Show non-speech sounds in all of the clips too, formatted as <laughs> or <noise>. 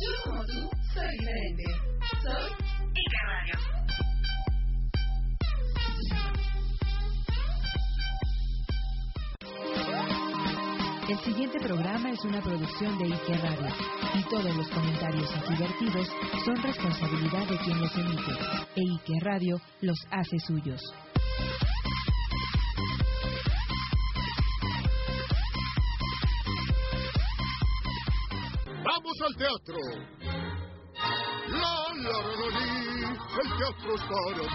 Yo como tú soy diferente. Soy Ica Radio. El siguiente programa es una producción de Ike Radio y todos los comentarios aquí son responsabilidad de quien los emite e Ike Radio los hace suyos. ¡Vamos al teatro! La, la, la, la, li, el teatro es para mí.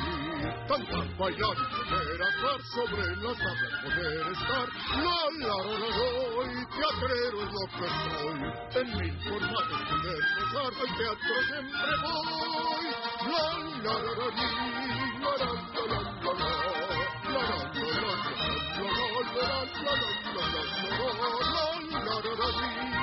Cantar, bailar y poder actuar sobre las tablas, poder estar. La, la, la, la, la, teatrero es lo que soy. En mil formatos poder gozar, al teatro siempre voy. La, la, la, la, la, la, la, la, la, la. La, la, la, la,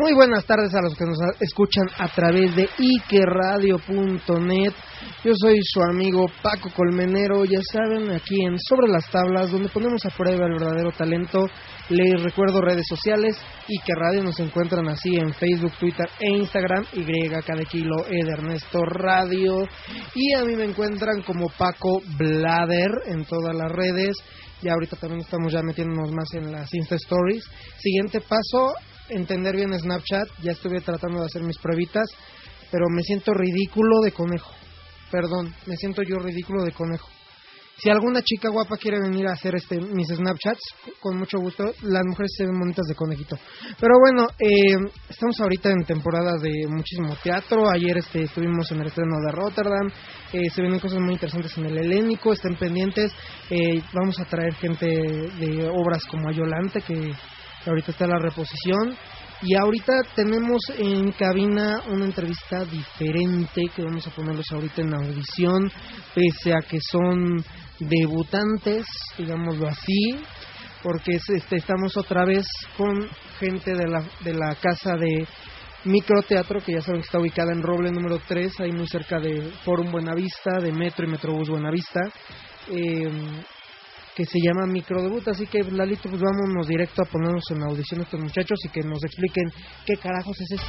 Muy buenas tardes a los que nos escuchan a través de ikeradio.net. Yo soy su amigo Paco Colmenero, ya saben, aquí en Sobre las Tablas, donde ponemos a prueba el verdadero talento. Les recuerdo redes sociales, Ike Radio nos encuentran así en Facebook, Twitter e Instagram, Y cada kilo E de Ernesto Radio. Y a mí me encuentran como Paco Blader en todas las redes. Y ahorita también estamos ya metiéndonos más en las Insta Stories. Siguiente paso, entender bien Snapchat. Ya estuve tratando de hacer mis pruebitas, pero me siento ridículo de conejo. Perdón, me siento yo ridículo de conejo. Si alguna chica guapa quiere venir a hacer este mis Snapchats, con mucho gusto. Las mujeres se ven bonitas de conejito. Pero bueno, eh, estamos ahorita en temporada de muchísimo teatro. Ayer este, estuvimos en el estreno de Rotterdam. Eh, se vienen cosas muy interesantes en el helénico. Estén pendientes. Eh, vamos a traer gente de obras como Ayolante, que ahorita está la reposición. Y ahorita tenemos en cabina una entrevista diferente que vamos a ponerlos ahorita en audición, pese a que son debutantes, digámoslo así, porque es, este, estamos otra vez con gente de la, de la casa de microteatro, que ya saben que está ubicada en Roble número 3, ahí muy cerca de Forum Buenavista, de Metro y Metrobús Buenavista. Eh, que se llama Microdebut, así que Lalito, pues vámonos directo a ponernos en audición estos muchachos y que nos expliquen qué carajos es esto.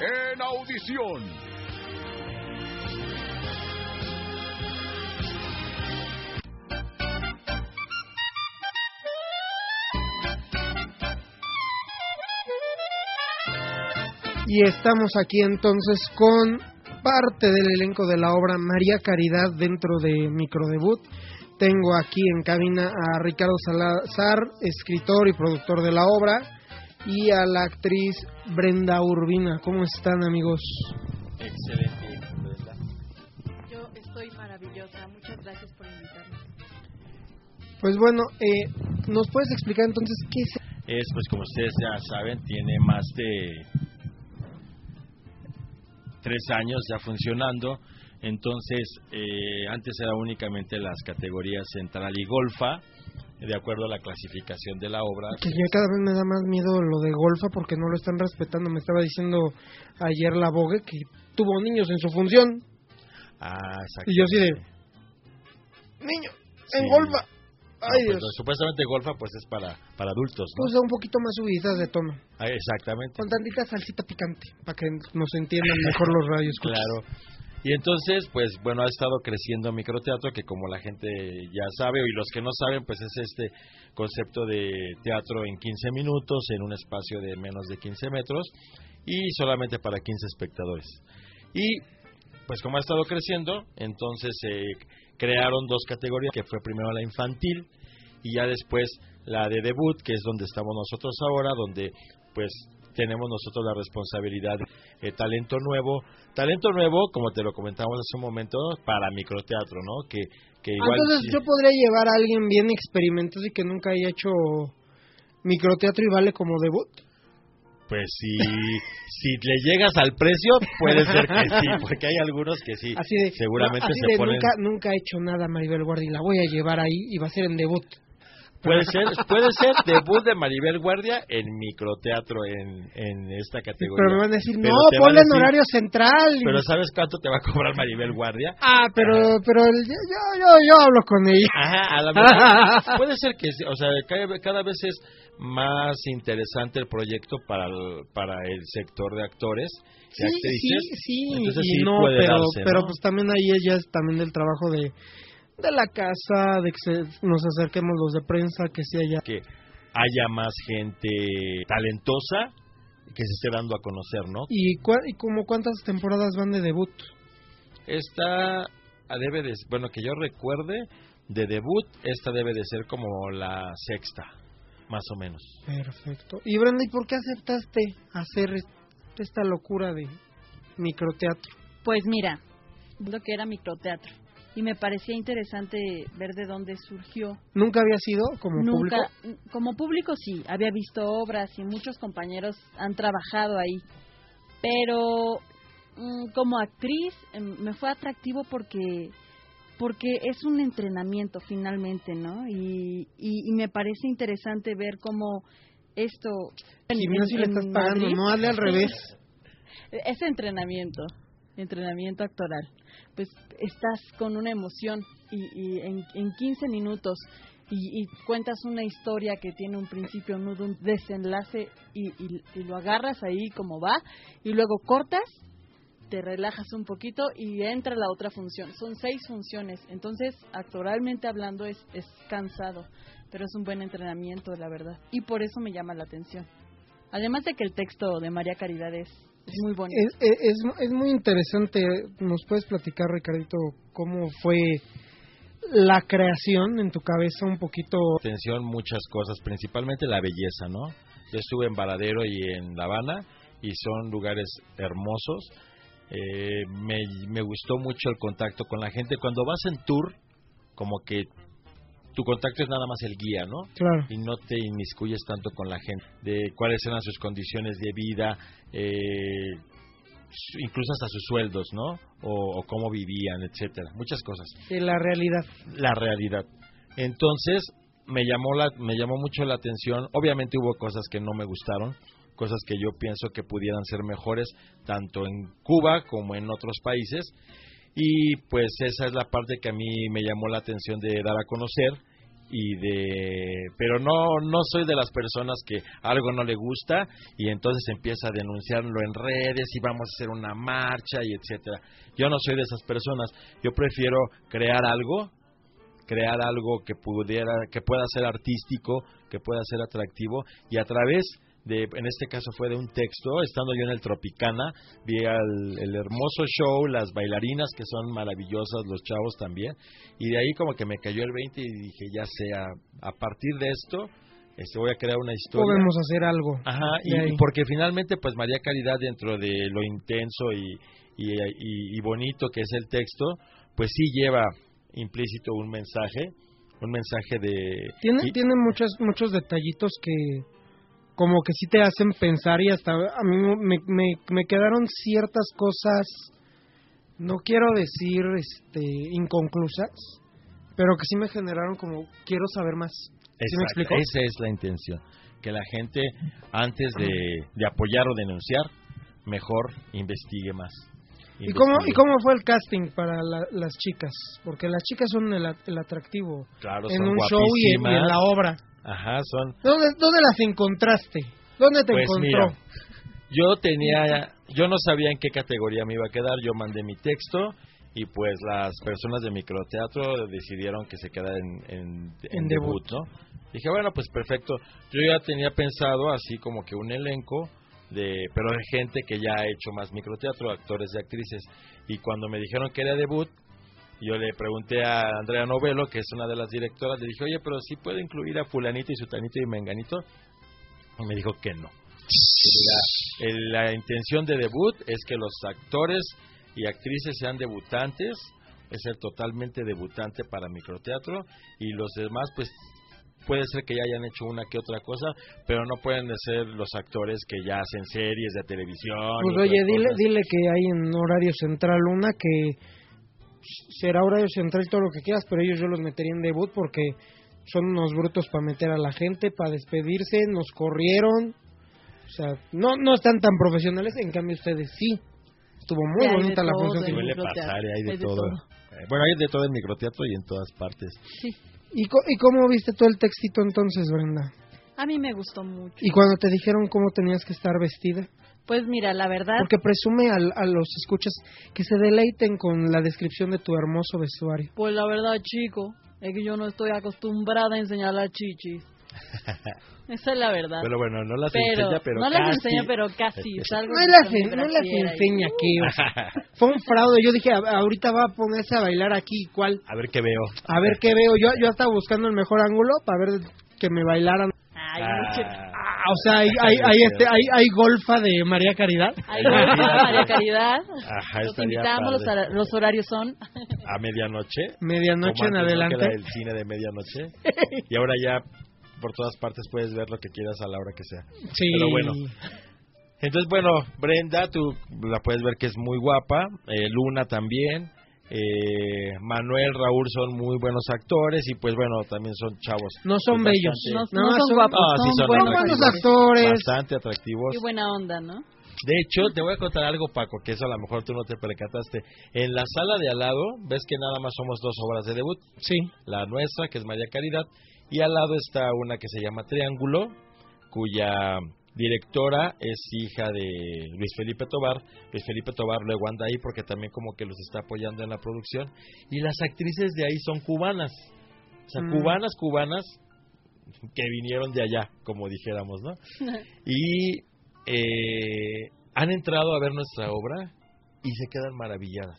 En audición. Y estamos aquí entonces con parte del elenco de la obra María Caridad dentro de Microdebut. Tengo aquí en cabina a Ricardo Salazar, escritor y productor de la obra, y a la actriz Brenda Urbina. ¿Cómo están amigos? Excelente, Brenda. Yo estoy maravillosa. Muchas gracias por invitarme. Pues bueno, eh, ¿nos puedes explicar entonces qué es? Es, pues como ustedes ya saben, tiene más de tres años ya funcionando. Entonces, eh, antes era únicamente las categorías central y golfa, de acuerdo a la clasificación de la obra. Que ya cada vez me da más miedo lo de golfa porque no lo están respetando. Me estaba diciendo ayer la Vogue que tuvo niños en su función. Ah, Y yo así de... Niño, en golfa. No, pues, no, supuestamente golfa pues es para, para adultos, ¿no? Pues da un poquito más subidas de tono. Ah, exactamente. Con tantita salsita picante, para que nos entiendan mejor los radios. <laughs> Claro. Y entonces, pues bueno, ha estado creciendo microteatro, que como la gente ya sabe, y los que no saben, pues es este concepto de teatro en 15 minutos, en un espacio de menos de 15 metros, y solamente para 15 espectadores. Y pues como ha estado creciendo, entonces se crearon dos categorías, que fue primero la infantil, y ya después la de debut, que es donde estamos nosotros ahora, donde pues tenemos nosotros la responsabilidad de talento nuevo. Talento nuevo, como te lo comentamos hace un momento, para microteatro, ¿no? Que, que igual... Entonces yo podría llevar a alguien bien experimentado y que nunca haya hecho microteatro y vale como debut. Pues si, si le llegas al precio, puede ser que sí, porque hay algunos que sí, Así de, seguramente no, así se de ponen... nunca, nunca ha hecho nada Maribel Guardia y la voy a llevar ahí y va a ser en debut. Puede ser, puede ser debut de Maribel Guardia en microteatro en, en esta categoría. Pero me van a decir, Pero no, ponle en horario central. y- Pero ¿sabes cuánto te va a cobrar Maribel Guardia? Ah, pero, pero el- yo, yo, yo, hablo con ella. Ajá, a lo mejor <laughs> puede ser que, sí, o sea, cada, cada vez es más interesante el proyecto para el, para el sector de actores Sí, actrices. sí, sí, Entonces y sí no, puede pero, darse, pero ¿no? pues también ahí ella es también del trabajo de, de la casa, de que se- nos acerquemos los de prensa, que sí haya. que haya más gente talentosa que se esté dando a conocer, ¿no? ¿Y, cua- y como cuántas temporadas van de debut? Esta debe de, bueno, que yo recuerde, de debut, esta debe de ser como la sexta, más o menos. Perfecto. Y Brenda, ¿y por qué aceptaste hacer es- esta locura de microteatro? Pues mira, lo que era microteatro. Y me parecía interesante ver de dónde surgió. ¿Nunca había sido como Nunca, público? como público sí, había visto obras y muchos compañeros han trabajado ahí. Pero mm, como actriz em, me fue atractivo porque porque es un entrenamiento finalmente, ¿no? Y, y, y me parece interesante ver cómo esto... en- Gimnasio en- le estás pagando, Madrid- no hazle al <laughs> revés. <laughs> Es entrenamiento, entrenamiento actoral. Pues estás con una emoción y, y en, en 15 minutos y, y cuentas una historia que tiene un principio, un nudo, desenlace y, y- lo agarras ahí como va y luego cortas, te relajas un poquito y entra la otra función. Son seis funciones, entonces actoralmente hablando es, es cansado, pero es un buen entrenamiento, la verdad. Y por eso me llama la atención. Además de que el texto de María Caridad es muy bonito. Es, es, es- es muy interesante. ¿Nos puedes platicar, Ricardito, cómo fue la creación en tu cabeza un poquito? Atención, muchas cosas, principalmente la belleza, ¿no? Yo estuve en Varadero y en La Habana y son lugares hermosos. Eh, me, me gustó mucho el contacto con la gente. Cuando vas en tour, como que tu contacto es nada más el guía, ¿no? Claro. y no te inmiscuyes tanto con la gente de cuáles eran sus condiciones de vida, eh, incluso hasta sus sueldos, ¿no? O, o cómo vivían, etcétera, muchas cosas. De la realidad. La realidad. Entonces me llamó la, me llamó mucho la atención. Obviamente hubo cosas que no me gustaron, cosas que yo pienso que pudieran ser mejores tanto en Cuba como en otros países. Y pues esa es la parte que a mí me llamó la atención de dar a conocer y de pero no no soy de las personas que algo no le gusta y entonces empieza a denunciarlo en redes y vamos a hacer una marcha y etcétera. Yo no soy de esas personas. Yo prefiero crear algo crear algo que pudiera que pueda ser artístico, que pueda ser atractivo y a través de en este caso fue de un texto, estando yo en el Tropicana, vi al- el hermoso show, las bailarinas que son maravillosas, los chavos también, y de ahí como que me cayó el 20 y dije, ya sea, a partir de esto este voy a crear una historia. Podemos hacer algo. Ajá, y, porque finalmente, pues María Caridad, dentro de lo intenso y, y, y- bonito que es el texto, pues sí lleva implícito un mensaje, un mensaje de... Tiene, tiene muchos, muchos detallitos que como que sí te hacen pensar y hasta a mí me, me, me quedaron ciertas cosas, no quiero decir este inconclusas, pero que sí me generaron como quiero saber más. ¿Sí me explico? Esa es la intención, que la gente antes de, de apoyar o denunciar, mejor investigue más. ¿Y cómo, ¿Y cómo fue el casting para la- las chicas? Porque las chicas son el, el atractivo Claro, en son un show y en, y en la obra. Ajá, son ¿Dónde, ¿Dónde las encontraste? ¿Dónde te Pues encontró? mira, yo tenía, <laughs> yo no sabía en qué categoría me iba a quedar, yo mandé mi texto y pues las personas de microteatro decidieron que se quedara en, en, en debut, ¿no? Dije, bueno, pues perfecto. Yo ya tenía pensado así como que un elenco de, pero de gente que ya ha hecho más microteatro, actores y actrices. Y cuando me dijeron que era debut, yo le pregunté a Andrea Novelo, que es una de las directoras, le dije, oye, pero sí puedo incluir a fulanito y sutanito y menganito. Y me dijo que no. La, la intención de debut es que los actores y actrices sean debutantes, es ser totalmente debutante para microteatro y los demás pues puede ser que ya hayan hecho una que otra cosa, pero no pueden ser los actores que ya hacen series de televisión. Pues oye, dile, dile que hay en horario central una que será horario central todo lo que quieras, pero ellos yo los metería en debut porque son unos brutos para meter a la gente, para despedirse, nos corrieron. O sea, no no están tan profesionales, en cambio ustedes sí. Estuvo muy Sí, bonita la todo función. en que- Suele microteatro. pasar, y hay de Hay de todo. todo. Bueno, hay de todo en microteatro y en todas partes. Sí, ¿Y, co- ¿Y cómo viste todo el textito entonces, Brenda? a mí me gustó mucho. ¿Y cuando te dijeron cómo tenías que estar vestida? Pues mira, la verdad, Porque presume al- a los escuchas que se deleiten con la descripción de tu hermoso vestuario. pues la verdad, chico, es que yo no estoy acostumbrada a enseñar las chichis. <laughs> Esa es la verdad. Pero bueno, no las pero, enseña, pero no casi. las enseña, pero casi. Salgo No las, no las y- enseña o sea, <laughs> fue un fraude. Yo dije, "A- ahorita va a ponerse a bailar aquí, ¿cuál? A ver qué veo. A ver qué veo. Yo, yo estaba buscando el mejor ángulo para ver que me bailaran. Ay, Ah, mucho- Ah, o sea, hay, hay, hay, este, hay, hay golfa de María Caridad. Ay, golfa, María Caridad. Ajá, Los invitamos, los, padre. los horarios son. a medianoche. Medianoche en adelante. era el cine de medianoche. y ahora ya por todas partes puedes ver lo que quieras a la hora que sea. Sí. Pero bueno. Entonces, bueno, Brenda, tú la puedes ver que es muy guapa. eh, Luna también. Eh, Manuel, Raúl son muy buenos actores y pues bueno, también son chavos. No son pues, bellos. No, son son- guapos, sí son, son buenos. Actores. Bastante atractivos. Qué buena onda, ¿no? De hecho, te voy a contar algo, Paco, que eso a lo mejor tú no te percataste. En la sala de al lado, ves que nada más somos dos obras de debut. Sí. La nuestra, que es María Caridad, y al lado está una que se llama Triángulo, cuya directora es hija de Luis Felipe Tobar. Luis Felipe Tobar luego anda ahí porque también como que los está apoyando en la producción. Y las actrices de ahí son cubanas. O sea, Mm. cubanas, cubanas, que vinieron de allá, como dijéramos, ¿no? <laughs> y eh, han entrado a ver nuestra obra y se quedan maravilladas.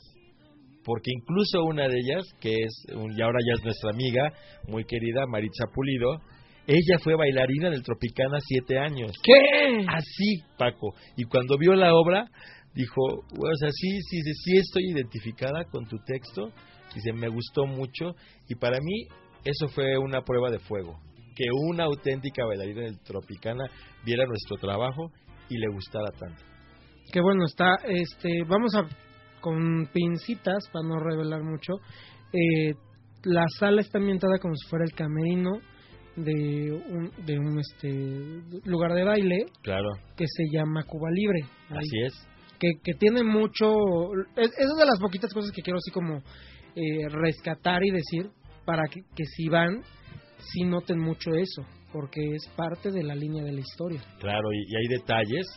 Porque incluso una de ellas, que es, un- y ahora ya es nuestra amiga, muy querida, Maritza Pulido, ella fue bailarina del Tropicana siete años. ¿Qué? Así, Paco. Y cuando vio la obra, dijo, "Bueno, o sea, sí, sí, sí, estoy identificada con tu texto. Dice, me gustó mucho. Y para mí, eso fue una prueba de fuego. Que una auténtica bailarina del Tropicana viera nuestro trabajo y le gustara tanto. Que bueno, está, este, vamos a, con pincitas, para no revelar mucho, eh, la sala está ambientada como si fuera el camerino de un, de un este, lugar de baile Claro, que se llama Cuba Libre. Ahí. así es. que, que tiene mucho... Es, es una de las poquitas cosas que quiero así como eh, rescatar y decir para que, que si van, si noten mucho eso, porque es parte de la línea de la historia. Claro, y, y hay detalles,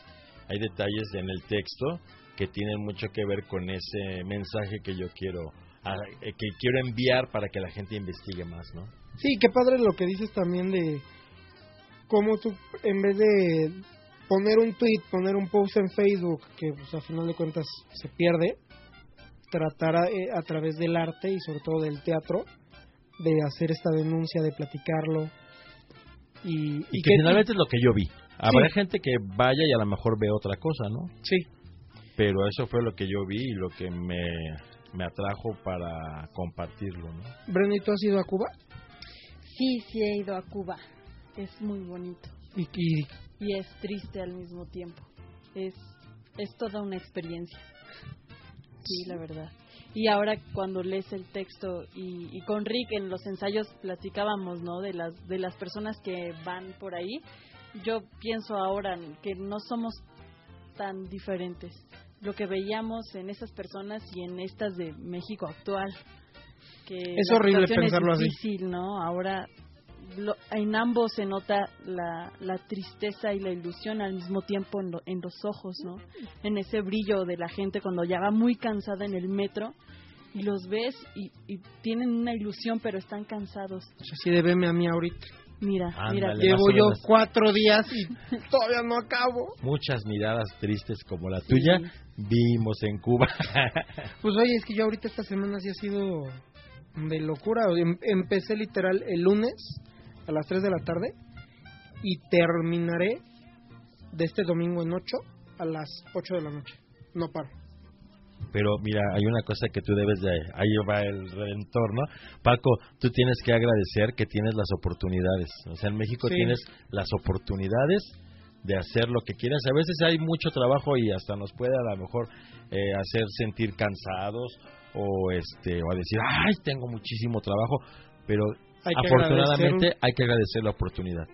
hay detalles en el texto que tienen mucho que ver con ese mensaje que yo quiero a- eh, que quiero enviar para que la gente investigue más, ¿no? Sí, qué padre lo que dices también de cómo tú, en vez de poner un tweet, poner un post en Facebook, que pues, a final de cuentas se pierde, tratar a, eh, a través del arte y sobre todo del teatro de hacer esta denuncia, de platicarlo. Y, Y, que, finalmente es lo que yo vi. Habrá Sí. gente que vaya y a lo mejor ve otra cosa, ¿no? Sí, Pero eso fue lo que yo vi y lo que me, me atrajo para compartirlo, ¿no? Brenda, ¿y tú has ido a Cuba? Sí, sí he ido a Cuba. Es muy bonito. Y, y Y es triste al mismo tiempo. Es, es toda una experiencia. Sí, la verdad. Y ahora cuando lees el texto y, y con Rick en los ensayos platicábamos, ¿no? De las de las personas que van por ahí. Yo pienso ahora que no somos tan diferentes. Lo que veíamos en esas personas y en estas de México actual. Que Es la horrible pensarlo es así. difícil, ¿no? Ahora lo- en ambos se nota la, la tristeza y la ilusión al mismo tiempo en, lo- en los ojos, ¿no? En ese brillo de la gente cuando ya va muy cansada en el metro y los ves y, y tienen una ilusión pero están cansados. pues, así de veme a mí ahorita. Mira, mira. Ándale. Llevo más o yo cuatro días y <laughs> todavía no acabo. Muchas miradas tristes como la tuya vimos en Cuba. <laughs> Pues oye, es que yo ahorita esta semana sí ha sido de locura. Em- Empecé literal el lunes a las 3 de la tarde y terminaré de este domingo en 8 a las 8 de la noche. No paro. Pero mira, hay una cosa que tú debes de... Ahí va el redentor, ¿no? Paco, tú tienes que agradecer que tienes las oportunidades. O sea, en México Sí. tienes las oportunidades de hacer lo que quieras. A veces hay mucho trabajo y hasta nos puede a lo mejor eh, hacer sentir cansados o este o a decir, ay, tengo muchísimo trabajo, pero Hay afortunadamente agradecer- hay que agradecer la oportunidad.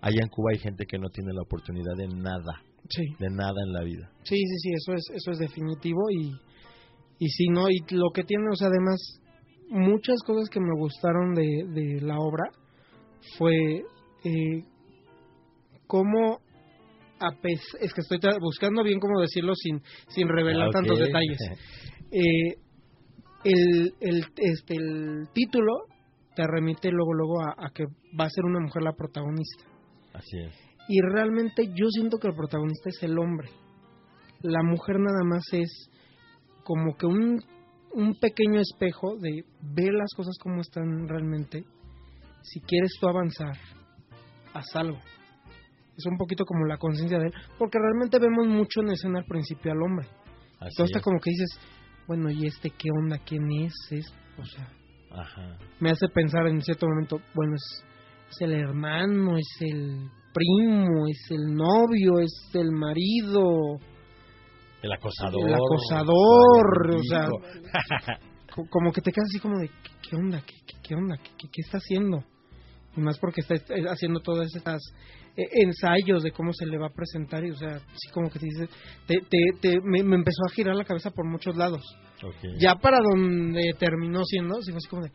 Allá en Cuba hay gente que no tiene la oportunidad de nada, Sí. de nada en la vida. Sí, sí, sí, eso es, eso es definitivo y, y sí, ¿no? Y lo que tiene, o sea, además, muchas cosas que me gustaron de, de la obra fue eh, cómo, a es que estoy buscando bien cómo decirlo sin, sin revelar Ah, tantos detalles. <laughs> Eh, el, el, este, el título te remite luego, luego a, a que va a ser una mujer la protagonista Así es. y realmente yo siento que el protagonista es el hombre. La mujer nada más es como que un, un pequeño espejo de ver las cosas como están realmente. Si quieres tú avanzar, haz algo. Es un poquito como la conciencia de él, porque realmente vemos mucho en escena al principio al hombre. Así Entonces está es. como que dices, bueno, ¿y este qué onda? ¿Quién es? es? O sea, Ajá. me hace pensar en cierto momento, bueno, es, es el hermano, es el primo, es el novio, es el marido, El acosador. el acosador, o sea, <laughs> como que te quedas así como de, ¿qué, qué onda? ¿Qué, qué, qué onda? ¿Qué, qué, qué está haciendo? Y más porque está eh, haciendo todas estas ensayos de cómo se le va a presentar y, o sea, sí como que te dice, te, te, te- me, me empezó a girar la cabeza por muchos lados. Ya para donde terminó siendo, sí fue así como de.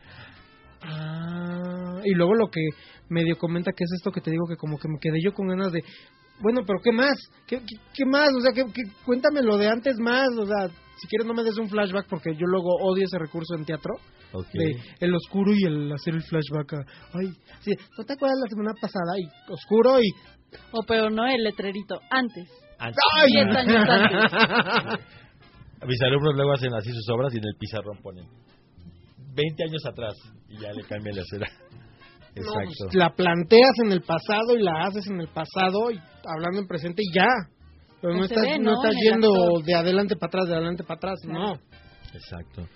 Ah, y luego lo que medio comenta que es esto que te digo que como que me quedé yo con ganas de. Bueno, pero ¿qué más? ¿Qué, qué, qué más? O sea, ¿qué, qué- cuéntame lo de antes más. O sea, si quieres no me des un flashback porque yo luego odio ese recurso en teatro. Ok. De el oscuro y el hacer el flashback. a- ay, sí, ¿no te acuerdas la semana pasada? Y oscuro y. O peor, no, el letrerito. Antes. Antes- ¡Ay! Diez años antes. <laughs> Mis alumnos luego hacen así sus obras y en el pizarrón ponen 20 años atrás y ya le cambian la escena. <laughs> No, Exacto. pues, la planteas en el pasado y la haces en el pasado y hablando en presente y ya. Pero no Pues se estás, ve, no ¿no? estás yendo actor. de adelante para atrás, de adelante para atrás, Claro. no. Exacto.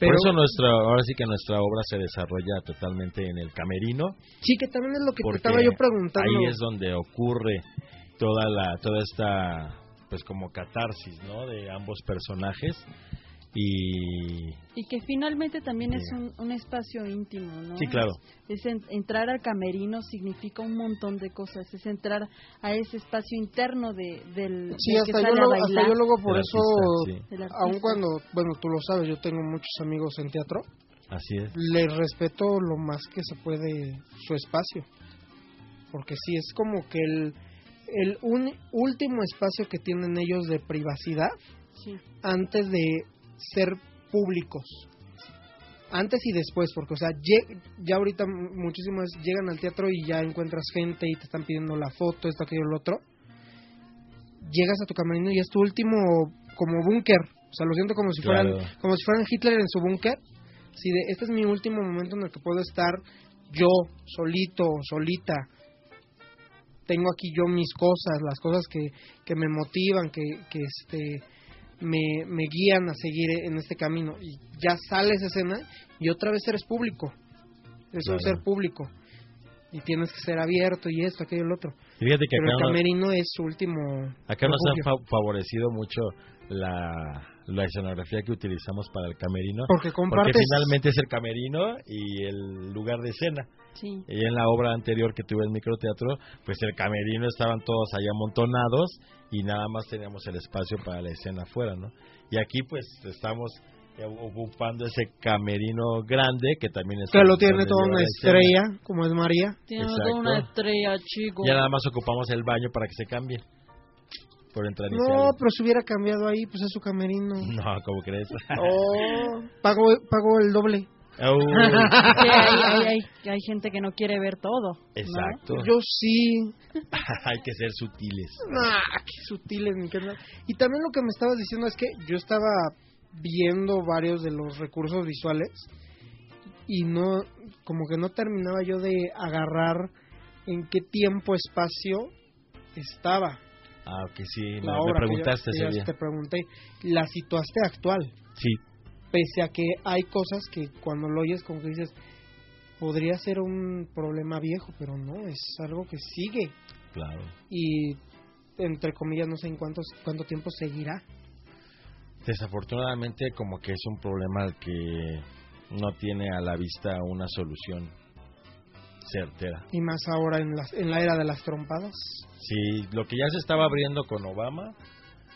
Pero Por eso nuestra, ahora sí que nuestra obra se desarrolla totalmente en el camerino, sí que también es lo que te estaba yo preguntando. ahí es donde ocurre toda la, toda esta, pues como catarsis, ¿no? De ambos personajes y Y que finalmente también es un, un espacio íntimo, ¿no? sí, claro. Es en- entrar al camerino significa un montón de cosas. Es entrar a ese espacio interno de, del, Sí, del que hasta yo, sale a luego, hasta bailar. yo luego por eso, artista, sí. aun cuando, bueno, tú lo sabes, yo tengo muchos amigos en teatro, Así es. les respeto lo más que se puede su espacio. Porque sí, es como que el, el un, último espacio que tienen ellos de privacidad Sí. antes de ser públicos. Antes y después, porque, o sea, ya ahorita muchísimas llegan al teatro y ya encuentras gente y te están pidiendo la foto, esto, aquello, lo otro. Llegas a tu camerino y es tu último, como búnker. O sea, lo siento como si fueran, Claro. como si fueran Hitler en su búnker. Sí, de, este es mi último momento en el que puedo estar yo, solito, solita. Tengo aquí yo mis cosas, las cosas que, que me motivan, que, que este me, me guían a seguir en este camino. Y ya sale esa escena y otra vez eres público. Es un ser público. Y tienes que ser abierto y esto, aquello, el otro. Y fíjate que Pero el no- camerino es su último. acá nos ha fa- favorecido mucho la, la escenografía que utilizamos para el camerino. Porque finalmente es el camerino y el lugar de escena. Sí. Y en la obra anterior que tuve en microteatro, pues el camerino estaban todos ahí amontonados y nada más teníamos el espacio para la escena afuera, ¿no? Y aquí pues estamos ocupando ese camerino grande que también es que lo tiene toda una la escena. estrella, como es María. Tiene Exacto. toda una estrella, chico. Ya nada más ocupamos el baño para que se cambie. Por entrar y No, pero si hubiera cambiado ahí, pues es su camerino. <laughs> No, ¿cómo crees? Oh, pago, pago el doble. <laughs> Sí, hay, hay, hay, hay gente que no quiere ver todo. ¿no? Exacto. Yo sí. <laughs> Hay que ser sutiles. Ah, qué sutiles, mi querida. Y también lo que me estabas diciendo es que yo estaba viendo varios de los recursos visuales y no, como que no terminaba yo de agarrar en qué tiempo, espacio estaba. Ah, ok, sí, la me, me obra que preguntaste ese ya día. te pregunté, la situaste actual, Sí, pese a que hay cosas que cuando lo oyes como que dices, podría ser un problema viejo, pero no, es algo que sigue claro. y entre comillas no sé en cuántos, cuánto tiempo seguirá. Desafortunadamente como que es un problema que no tiene a la vista una solución certera. Y más ahora en, las, en la era de las trompadas. Sí, lo que ya se estaba abriendo con Obama,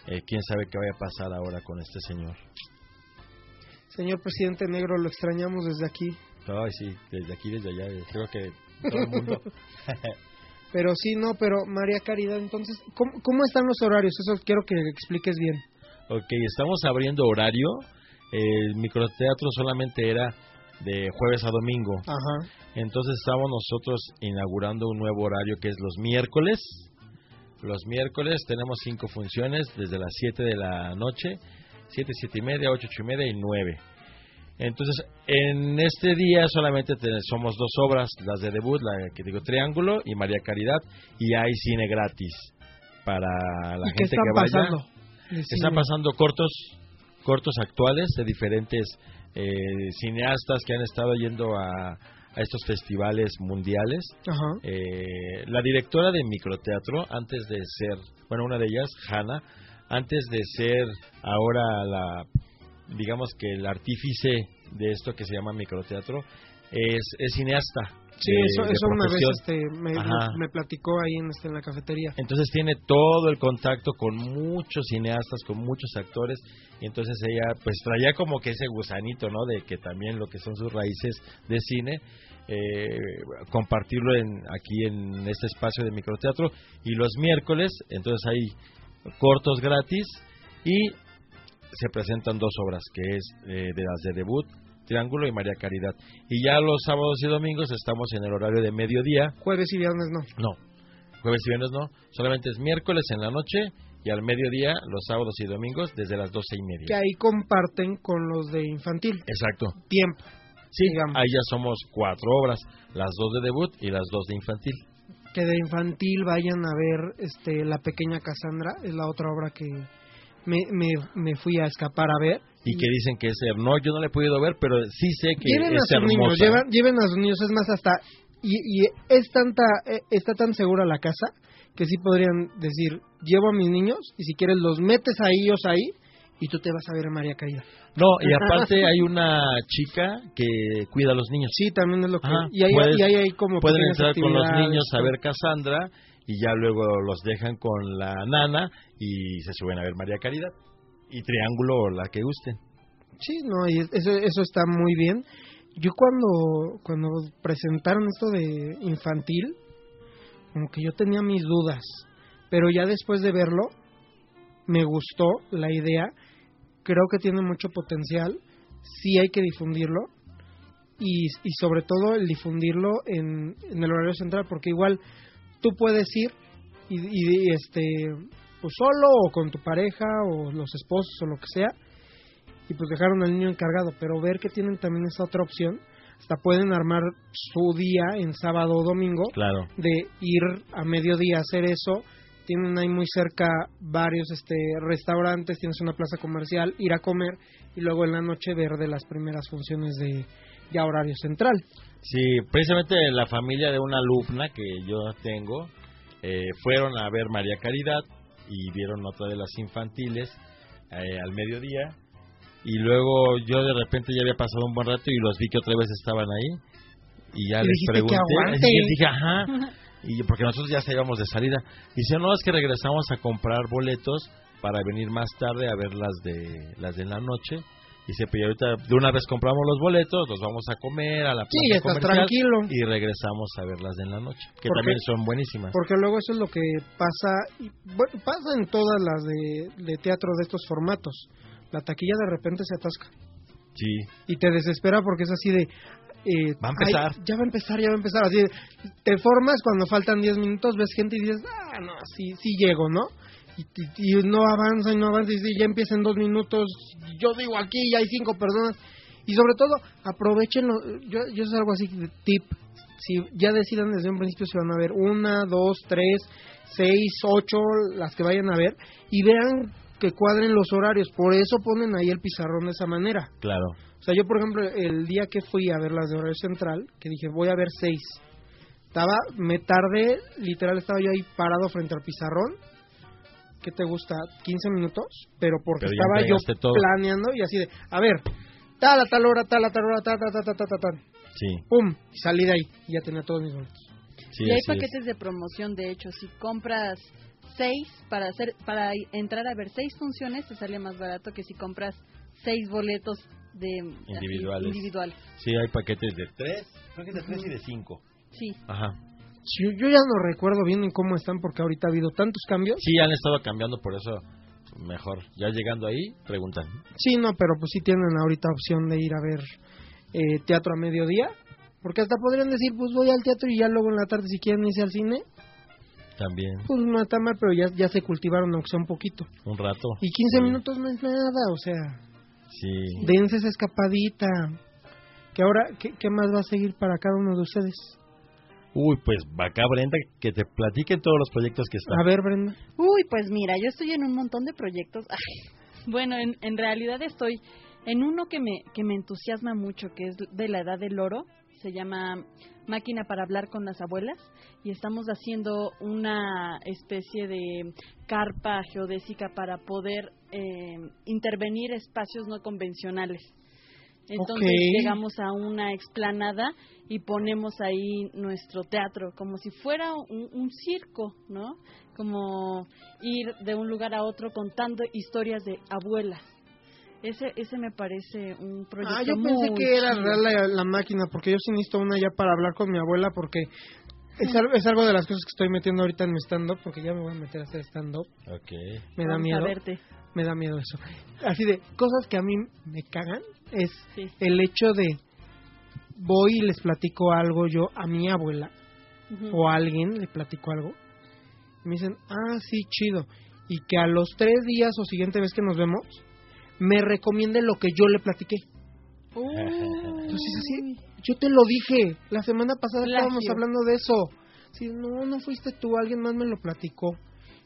eh, quién sabe qué vaya a pasar ahora con este señor. Señor presidente negro, lo extrañamos desde aquí. Ay, sí, desde aquí, desde allá, eh, creo que todo el mundo. <laughs> <laughs> Pero sí, no, pero María Caridad, entonces, ¿cómo, cómo están los horarios? Eso quiero que expliques bien. ok, estamos abriendo horario. El microteatro solamente era de jueves a domingo. Ajá. Entonces estamos nosotros inaugurando un nuevo horario que es los miércoles. Los miércoles tenemos cinco funciones desde las 7 de la noche, 7, 7 y media, 8, 8 y media y 9. Entonces, en este día solamente te- somos dos obras, las de debut, la que digo Triángulo y María Caridad, y hay cine gratis para la ¿Y qué gente están que vaya. pasando? Están pasando cortos, cortos actuales de diferentes eh, cineastas que han estado yendo a, a estos festivales mundiales. Ajá. Eh, la directora de microteatro, antes de ser, bueno, una de ellas, Hanna, antes de ser ahora la, digamos que el artífice de esto que se llama microteatro, es, es cineasta. Sí, de- eso, de eso una vez este, me platicó ahí en, este, en la cafetería. Entonces tiene todo el contacto con muchos cineastas, con muchos actores, y entonces ella pues traía como que ese gusanito, ¿no? De que también lo que son sus raíces de cine, eh, compartirlo en, aquí en este espacio de microteatro, y los miércoles, entonces hay cortos gratis, y se presentan dos obras, que es eh, de las de debut, Triángulo y María Caridad. Y ya los sábados y domingos estamos en el horario de mediodía, Jueves y viernes no. no, jueves y viernes no, solamente es miércoles en la noche y al mediodía los sábados y domingos desde las doce y Que media. ahí comparten con los de infantil. Exacto. Tiempo. Sí, digamos. ahí ya somos cuatro obras, las dos de debut y las dos de infantil. Que de infantil vayan a ver este La Pequeña Cassandra. Es la otra obra que me, me, me fui a escapar a ver. Y que dicen que es no, yo no la he podido ver, pero sí sé que Lleven a es niños, hermosa. llevan, lleven a sus niños, es más hasta y, y es tanta eh, está tan segura la casa que sí podrían decir, llevo a mis niños y si quieres los metes a ellos ahí y tú te vas a ver a María Caridad. No, y aparte hay una chica que cuida a los niños. Sí, también es lo que Ajá, y hay, puedes- y hay como Pueden entrar con los niños a ver Cassandra y ya luego los dejan con la nana y se suben a ver María Caridad. Y Triángulo la que gusten. Sí, no, y eso, eso está muy bien. Yo cuando, cuando presentaron esto de infantil, como que yo tenía mis dudas, pero ya después de verlo, me gustó la idea, creo que tiene mucho potencial, sí hay que difundirlo, y, y sobre todo el difundirlo en, en el horario central, porque igual tú puedes ir y, y, este pues solo o con tu pareja o los esposos o lo que sea y pues dejaron al niño encargado, pero ver que tienen también esta otra opción, hasta pueden armar su día en sábado o domingo Claro. de ir a mediodía a hacer eso. Tienen ahí muy cerca varios este restaurantes, tienes una plaza comercial, ir a comer y luego en la noche ver de las primeras funciones de ya horario central. Sí, precisamente la familia de una alumna que yo tengo eh, fueron a ver María Caridad y vieron otra de las infantiles eh, al mediodía y luego yo de repente ya había pasado un buen rato y los vi que otra vez estaban ahí y ya Y les que pregunté y dije ajá <laughs> y porque nosotros ya íbamos de salida dice no es que regresamos a comprar boletos para venir más tarde a ver las de las de la noche Dice, pero ahorita de una vez compramos los boletos, los vamos a comer a la plaza Sí, estás comercial tranquilo. y regresamos a verlas de en la noche, que ¿Por también son buenísimas. Porque luego eso es lo que pasa, y, bueno, pasa en todas las de, de teatro de estos formatos. La taquilla de repente se atasca Sí, y te desespera porque es así de... eh, Va a empezar. "Ay, ya va a empezar, ya va a empezar. Así te formas cuando faltan 10 minutos, ves gente y dices, ah, no, sí, sí llego, ¿no? Y, y- y no avanza y no avanza y sí, ya empieza en dos minutos. Yo digo aquí, ya hay cinco personas. Y sobre todo, aprovechenlo. Yo, yo es algo así de tip. Si ya decidan desde un principio si van a ver una, dos, tres, seis, ocho, las que vayan a ver, y vean que cuadren los horarios. Por eso ponen ahí el pizarrón de esa manera. Claro. O sea, yo, por ejemplo, el día que fui a ver las de horario central, que dije, voy a ver seis. Estaba, me tardé, literal, estaba yo ahí parado frente al pizarrón. ¿Qué te gusta? 15 minutos, pero porque Pero estaba yo todo. planeando y así de, a ver, tal, a tal hora, tal, a tal hora, tal, tal, tal, tal, tal, tal. Sí, Pum, y salí de ahí y ya tenía todos mis boletos. sí, y hay es. paquetes de promoción, de hecho, si compras seis para hacer para entrar a ver seis funciones te sale más barato que si compras seis boletos de así, Individuales. individual. Sí, hay paquetes de tres, creo que de tres y de cinco. Sí. Ajá. Sí, yo, yo ya no recuerdo bien en cómo están porque ahorita ha habido tantos cambios. Sí, han estado cambiando, por eso mejor. Ya llegando ahí, preguntan. Sí, no, pero pues sí tienen ahorita opción de ir a ver eh, teatro a mediodía. Porque hasta podrían decir, pues voy al teatro y ya luego en la tarde si quieren irse al cine. También, Pues no está mal, pero ya, ya se cultivaron aunque sea un poquito. un rato. Y 15 Sí. minutos no es nada, o sea, Sí. dense esa escapadita. Que ahora, ¿qué, ¿qué más va a seguir para cada uno de ustedes? Uy, pues acá Brenda, que te platiquen todos los proyectos que están. A ver, Brenda. Uy, pues mira, yo estoy en un montón de proyectos. Ay, bueno, en, en realidad estoy en uno que me, que me entusiasma mucho, que es de la edad del oro. Se llama Máquina para hablar con las abuelas. Y estamos haciendo una especie de carpa geodésica para poder eh, intervenir espacios no convencionales. Entonces llegamos a una explanada y ponemos ahí nuestro teatro, como si fuera un, un circo, ¿no? Como ir de un lugar a otro contando historias de abuelas. Ese, ese me parece un proyecto Ah, yo pensé que era real la, la máquina, porque yo sí necesito una ya para hablar con mi abuela, porque es, es algo de las cosas que estoy metiendo ahorita en mi stand-up, porque ya me voy a meter a hacer stand-up. Ok. Me da Vamos miedo. a verte. Me da miedo eso. Así de, cosas que a mí me cagan es Sí. el hecho de voy y les platico algo yo a mi abuela o a alguien le platico algo y me dicen, ah, sí, chido. Y que a los tres días o siguiente vez que nos vemos, me recomiende lo que yo le platiqué. <laughs> Entonces, así, yo te lo dije, la semana pasada Plagio. estábamos hablando de eso. Sí, no, no fuiste tú, alguien más me lo platicó.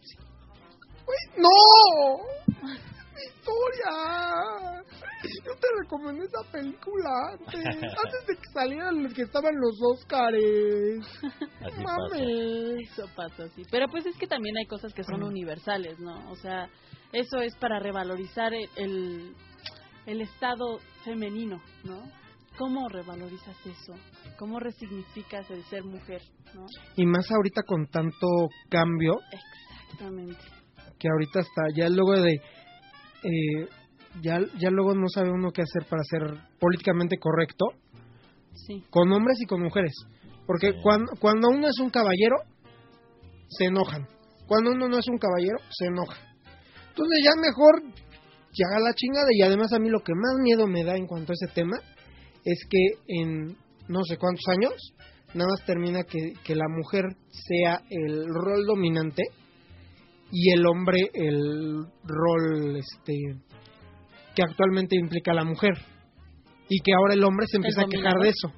Sí. Güey, ¡No! <laughs> ¡Victoria! Yo te recomendé esa película antes, <laughs> antes de que salieran los que estaban los Óscares. Así pasa. Mames. Eso pasa, sí. Pero pues es que también hay cosas que son universales, ¿no? O sea, eso es para revalorizar el, el, el estado femenino, ¿no? ¿Cómo revalorizas eso? ¿Cómo resignificas el ser mujer, no? Y más ahorita con tanto cambio, Exactamente. que ahorita está ya luego de eh, ya ya luego no sabe uno qué hacer para ser políticamente correcto Sí. con hombres y con mujeres porque Sí. cuando cuando uno es un caballero se enojan cuando uno no es un caballero se enoja entonces ya mejor ya haga la chingada. Y además a mí lo que más miedo me da en cuanto a ese tema es que en no sé cuántos años nada más termina que, que la mujer sea el rol dominante y el hombre el rol este que actualmente implica la mujer. Y que ahora el hombre se empieza a quejar de eso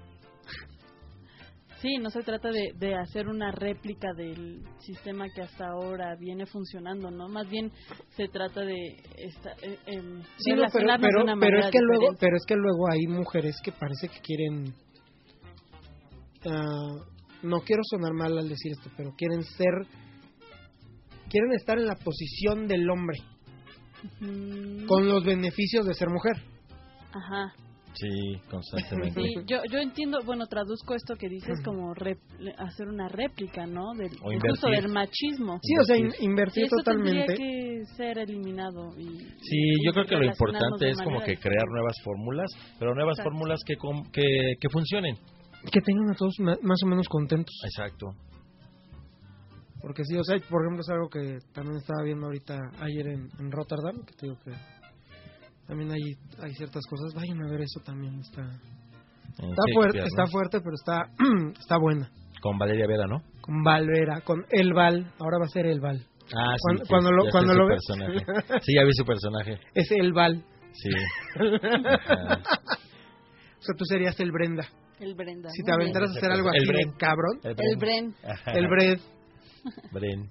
Sí, no se trata de, de hacer una réplica del sistema que hasta ahora viene funcionando, ¿no? Más bien se trata de esta, eh, em, Sí, no, pero, de pero, una pero es que luego, pero es que luego hay mujeres que parece que quieren, ah, no quiero sonar mal al decir esto, pero quieren ser, quieren estar en la posición del hombre, con los beneficios de ser mujer. Ajá. Sí, constantemente. Sí, yo, yo entiendo, bueno, traduzco esto que dices como rep- hacer una réplica, ¿no? Del, O justo del machismo. Sí, o sea, in- Invertir. Sí, invertir eso totalmente. tendría que ser eliminado. Y, Sí, y yo creo que lo importante es como que crear nuevas fórmulas, pero nuevas Exacto. fórmulas que, que, que funcionen. Que tengan a todos más o menos contentos. Exacto. Porque sí, o sea, por ejemplo, es algo que también estaba viendo ahorita ayer en, en Rotterdam, que te digo que también hay, hay ciertas cosas. Vayan a ver eso también, está, En está fuerte, ¿no? está fuerte, pero está, <clears throat> está buena. Con Valeria Vera, ¿no? Con Valvera, con El Val, ahora va a ser El Val. Ah, sí. Cuando- sí, cuando lo- ya sé cuando su lo ves. personaje. Sí, ya vi su personaje. <laughs> Es El Val. Sí. Ajá. <laughs> O sea, tú serías el Brenda. El Brenda. Si te aventaras a hacer algo El así Bren. cabrón, El Bren. El Bred. <laughs> Bren.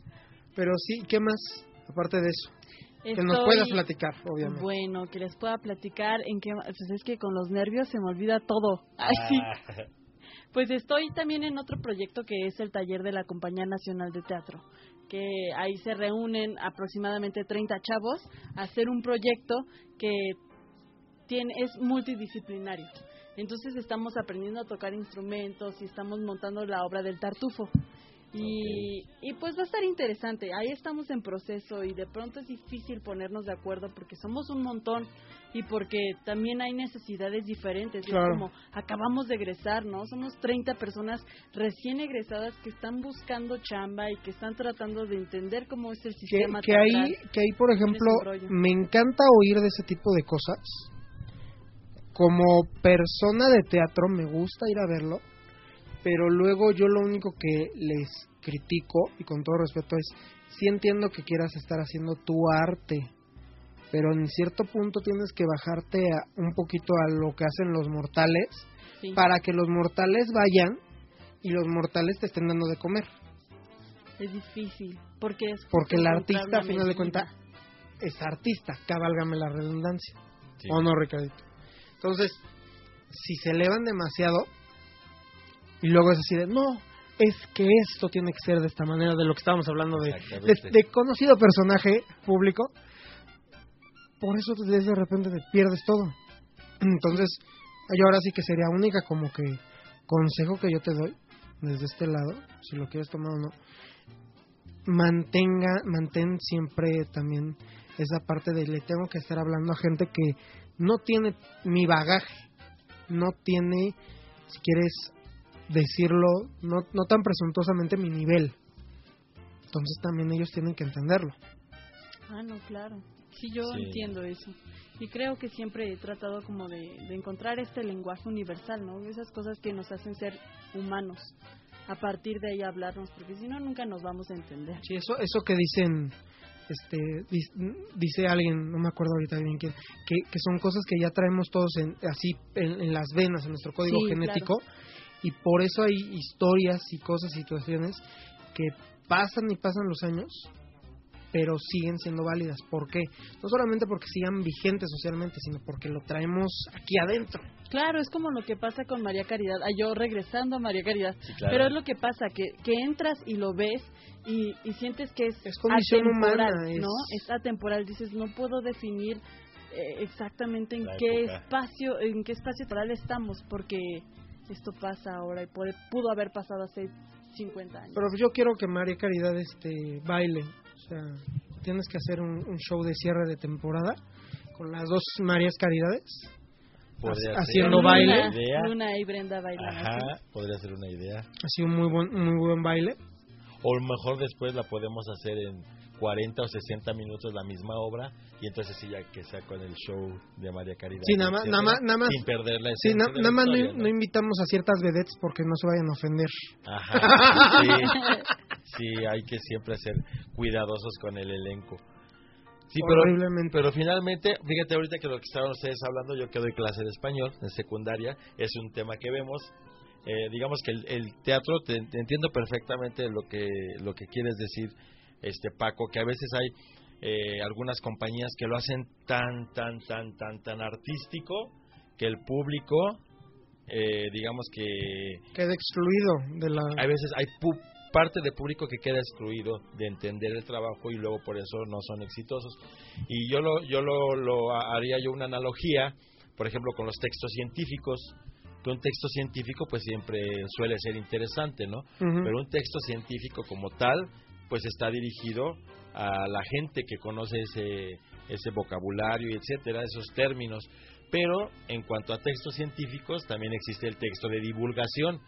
Pero sí, ¿qué más? Aparte de eso. Que nos puedas platicar, obviamente. Bueno, que les pueda platicar en que pues es que con los nervios se me olvida todo. <laughs> Así. Ah, <laughs> Pues estoy también en otro proyecto que es el taller de la Compañía Nacional de Teatro, que ahí se reúnen aproximadamente 30 chavos a hacer un proyecto que tiene es multidisciplinario. Entonces estamos aprendiendo a tocar instrumentos y estamos montando la obra del tartufo. Y, y pues va a estar interesante. Ahí estamos en proceso y de pronto es difícil ponernos de acuerdo porque somos un montón y porque también hay necesidades diferentes. Es Claro. como acabamos de egresar, ¿no? Somos 30 personas recién egresadas que están buscando chamba y que están tratando de entender cómo es el Que, sistema que ahí, teatral. que ahí, por ejemplo, me encanta oír de ese tipo de cosas. Como persona de teatro me gusta ir a verlo, pero luego yo lo único que les critico, y con todo respeto, es, sí entiendo que quieras estar haciendo tu arte, pero en cierto punto tienes que bajarte a- un poquito a lo que hacen los mortales, Sí. para que los mortales vayan y los mortales te estén dando de comer. Es difícil porque es Porque el artista, a final de cuentas, es artista, cabálgame la redundancia. sí. ¿O no, Ricardito? Entonces, si se elevan demasiado y luego es así de, no, es que esto tiene que ser de esta manera, de lo que estábamos hablando de, de, de conocido personaje público, por eso de repente te pierdes todo. Entonces, yo ahora sí que sería única como que consejo que yo te doy desde este lado, si lo quieres tomar o no, mantenga, mantén siempre también esa parte de le tengo que estar hablando a gente que no tiene mi bagaje, no tiene, si quieres decirlo, no, no tan presuntuosamente mi nivel. Entonces también ellos tienen que entenderlo. Ah, no, claro. Sí, yo Sí. entiendo eso. Y creo que siempre he tratado como de, de encontrar este lenguaje universal, ¿no? Esas cosas que nos hacen ser humanos. A partir de ahí hablarnos, porque si no, nunca nos vamos a entender. Sí, eso, eso que dicen, este, dice alguien, no me acuerdo ahorita bien quién, que, que son cosas que ya traemos todos en, así en, en las venas, en nuestro código Sí, genético, y por eso hay historias y cosas, situaciones que pasan y pasan los años, pero siguen siendo válidas. ¿Por qué? No solamente porque sigan vigentes socialmente, sino porque lo traemos aquí adentro. Claro, es como lo que pasa con María Caridad. Ah, yo regresando a María Caridad. Sí, claro. Pero es lo que pasa, que, que entras y lo ves y, y sientes que es, Es condición atemporal, humana, es- ¿no? Es atemporal. Dices, no puedo definir eh, exactamente en La qué época. espacio, en qué espacio temporal estamos, porque esto pasa ahora y puede- pudo haber pasado hace 50 años. Pero yo quiero que María Caridad este baile. O sea, tienes que hacer un, un show de cierre de temporada con las dos Marías Caridades. Podría ha- ser haciendo una baile. idea. Luna y Brenda bailan así. Ajá, podría ser una idea. Ha sido un muy buen, muy buen baile. O mejor después la podemos hacer en 40 o 60 minutos la misma obra y entonces sí ya que sea con el show de María Caridad. Sí, nada más- nada más- nada más- Sin perder la Sí, esencia na- nada más no, historia, no invitamos a ciertas vedettes porque no se vayan a ofender. Ajá, <laughs> sí, sí, hay que siempre ser cuidadosos con el elenco. Sí, pero, pero finalmente, fíjate ahorita que lo que estaban ustedes hablando, yo que doy clase de español en secundaria, es un tema que vemos. Eh, digamos que el, el teatro, te, te entiendo perfectamente lo que, lo que quieres decir, este Paco, que a veces hay eh, algunas compañías que lo hacen tan, tan, tan, tan, tan artístico que el público, eh, digamos que Queda excluido de la... hay veces hay pu- parte del público que queda excluido de entender el trabajo y luego por eso no son exitosos. Y yo lo yo lo, lo haría yo una analogía por ejemplo con los textos científicos. Que un texto científico pues siempre suele ser interesante no pero un texto científico como tal pues está dirigido a la gente que conoce ese ese vocabulario y etcétera esos términos. Pero en cuanto a textos científicos también existe el texto de divulgación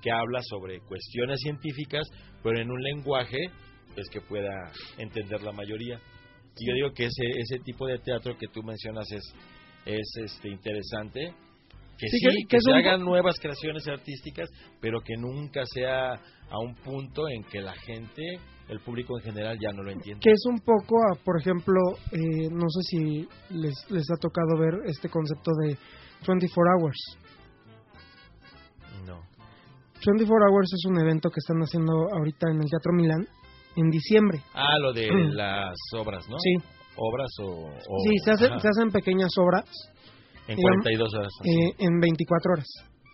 que habla sobre cuestiones científicas pero en un lenguaje pues que pueda entender la mayoría. Y yo digo que ese ese tipo de teatro que tú mencionas es es este interesante que Sí, sí, que- se un hagan nuevas creaciones artísticas, pero que nunca sea a un punto en que la gente, el público en general ya no lo entiende. Que es un poco, a, por ejemplo, eh, no sé si les, les ha tocado ver este concepto de 24 Hours. No. 24 Hours es un evento que están haciendo ahorita en el Teatro Milán en diciembre. Ah, lo de mm. las obras, ¿no? Sí. Obras o... o... sí, se, hace, se hacen pequeñas obras. En 42 horas. Eh, en 24 horas.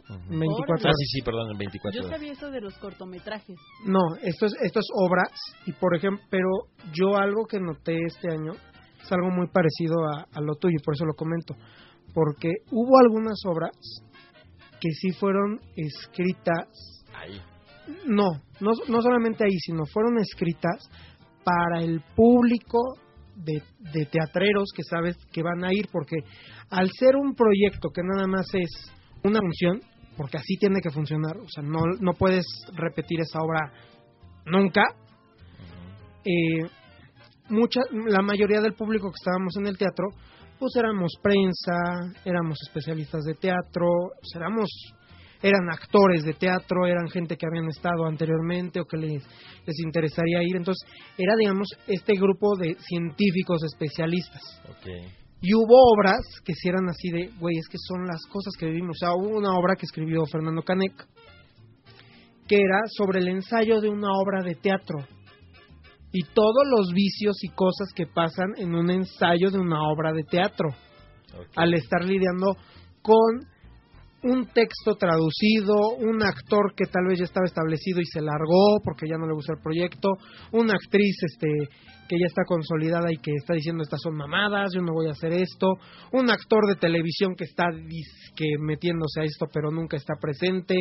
Ujú. En 24 Ah, horas. sí, sí, perdón, en 24 Yo horas. sabía eso de los cortometrajes. No, esto es, esto es obras y por ejemplo, pero yo algo que noté este año es algo muy parecido a, a lo tuyo, por eso lo comento, porque hubo algunas obras que sí fueron escritas, Ahí. no, no, no solamente ahí, sino fueron escritas para el público de, de teatreros que sabes que van a ir, porque al ser un proyecto que nada más es una función, porque así tiene que funcionar, o sea, no, no puedes repetir esa obra nunca, eh, la mayoría del público que estábamos en el teatro, pues éramos prensa, éramos especialistas de teatro, pues éramos, eran actores de teatro, eran gente que habían estado anteriormente o que les, les interesaría ir, entonces era, digamos, este grupo de científicos especialistas. Ok. Y hubo obras que sí eran así de, güey, es que son las cosas que vivimos. O sea, hubo una obra que escribió Fernando Canek, que era sobre el ensayo de una obra de teatro. Y todos los vicios y cosas que pasan en un ensayo de una obra de teatro. Al estar lidiando con un texto traducido, un actor que tal vez ya estaba establecido y se largó porque ya no le gusta el proyecto, una actriz este que ya está consolidada y que está diciendo estas son mamadas, yo no voy a hacer esto, un actor de televisión que está que metiéndose a esto pero nunca está presente,